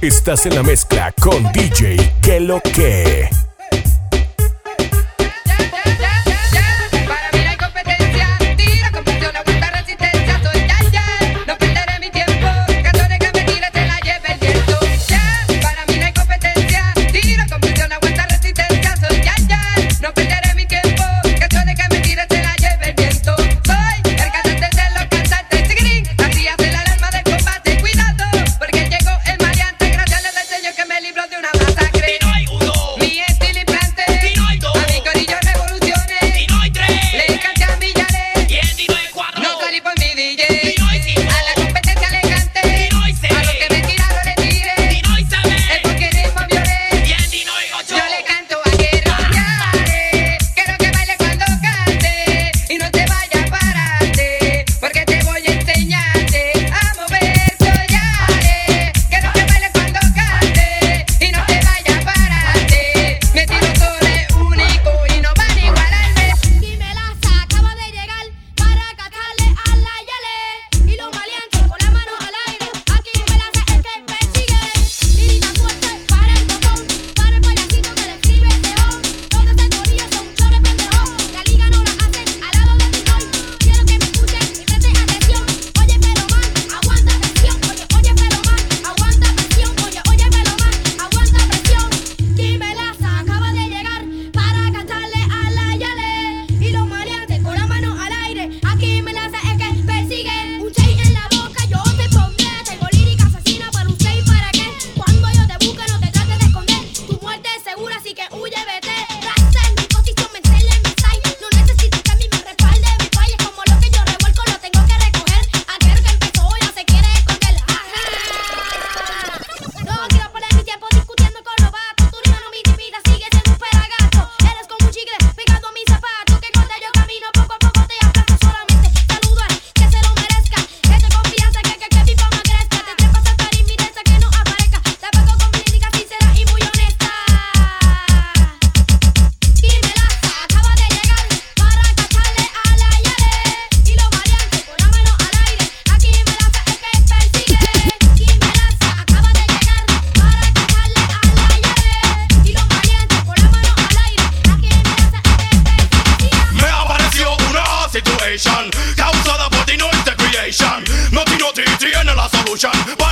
Estás en la mezcla con DJ Que lo. motion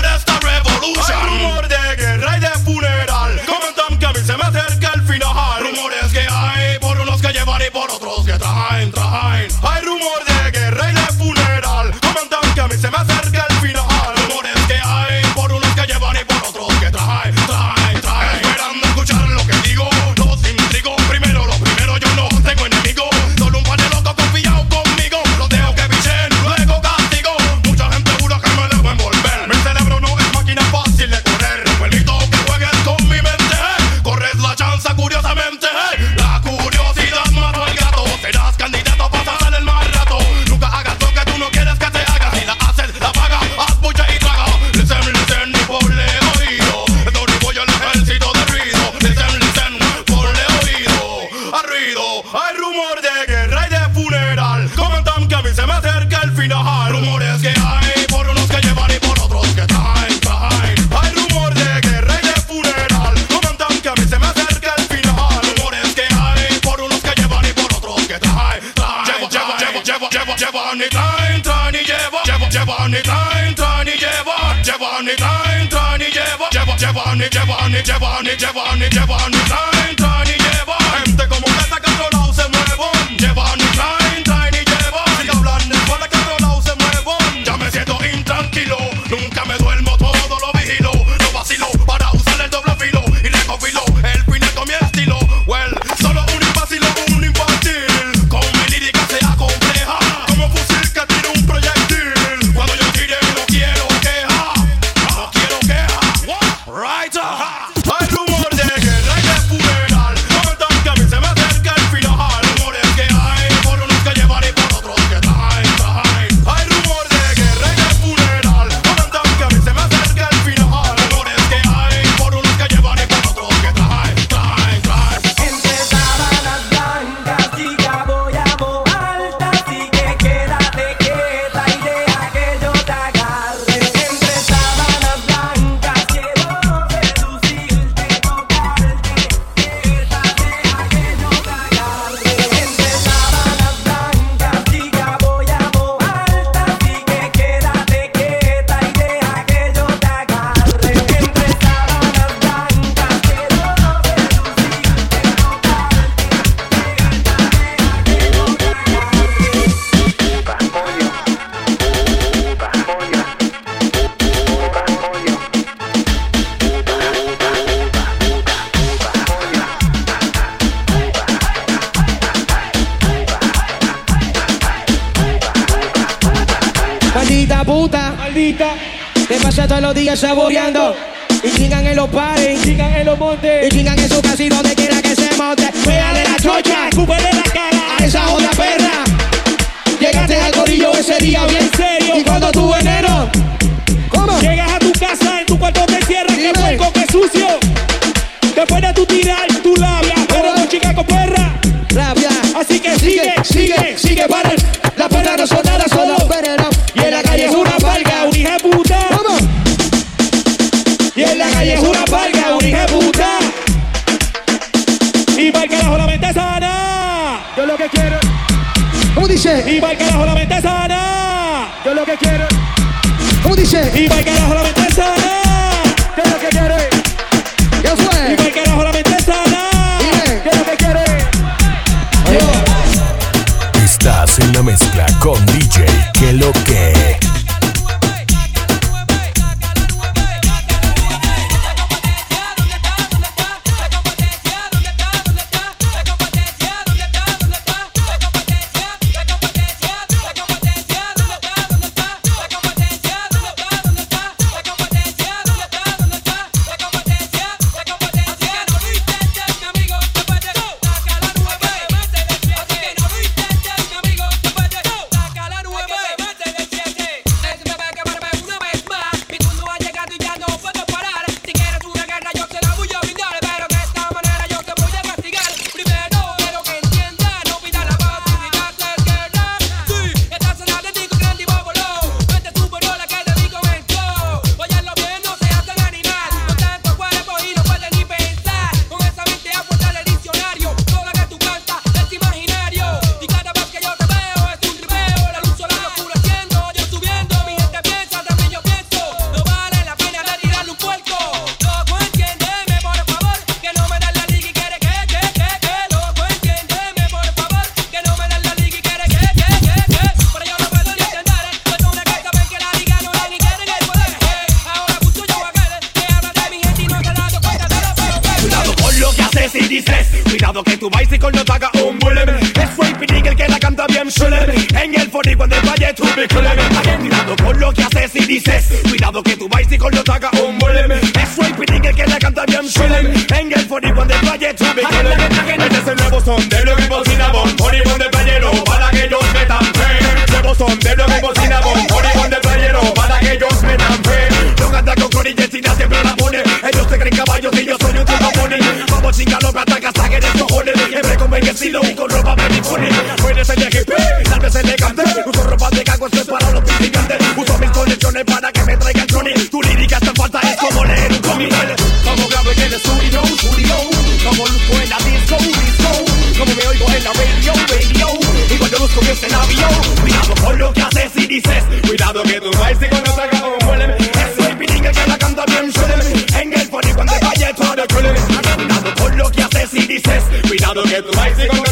llevo, llevo, llevo a ni time, trani llevo, llevo, llevo a ni time, trani llevo, llevo a ni time, trani llevo, llevo, llevo a ni, llevo a ni, llevo a ni, llevo a ni, llevo a ni time, trani Saboreando. Y chingan en los pares, y chingan en los montes, y chingan en su casa y donde quiera que se monte. Vea de la chocha, escúpele la cara a esa otra perra. Llegaste al corillo ese día bien serio. Y cuando tu veneno, ¿cómo? Llegas a tu casa, en tu cuarto te cierras, que puerco, que sucio. Después de tu tirar tu labia, pero tu chica con perra. Rabia. Así que sigue, sigue, sigue, para Y en la calle es una palga, un hija puta. Y va el carajo la mente sana. Yo lo que quiero. ¿Cómo dice? Y va el carajo la mente sana. Yo lo que quiero. ¿Cómo dice? Y va el carajo la mente sana. Yo lo que quiero. en la mezcla con DJ que dices, cuidado que tu bicycle no te haga un voleme. Es Ray Pitting el que la canta bien chulem. En el 41 de Valle, tú me Este es el nuevo son de lo que bocina bon. 41 de playero, para que ellos metan fe. Nuevo son de lo que bocina bon. 41 de playero, para que ellos metan fe. No anda con Cory Jessina, siempre la pone. Ellos te creen caballos y yo soy un tirapone. Vamos chinga, no me ataca hasta que descojones. Siempre con estilo y con ropa me dispone. Puedes el de tal vez el de en la radio, radio. Y cuando busco mi escenario, cuidado con lo que haces y dices. Cuidado que tu vais se cuando salga un muelen. Eso es piringa que la canta bien suelen. En el pony cuando vaya todo el Cuidado con lo que haces y dices. Cuidado que tu vais y cuando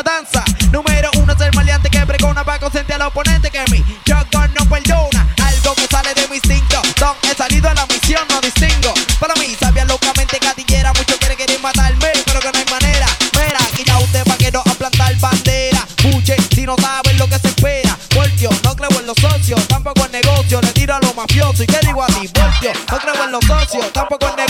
danza. Número uno es el maleante que pregona para consentir al oponente que mi shotgun no perdona. Algo que sale de mi instinto. Don, he salido a la misión, no distingo. Para mí, sabía locamente gatillera. Muchos quieren querer matarme, pero que no hay manera. Mira, aquí ya usted pa' que no a plantar bandera. Puche, si no saben lo que se espera. Voltio, no creo en los socios, tampoco en negocio. Le tiro a los mafiosos y que digo a ti, voltio. No creo en los socios, tampoco en negocio.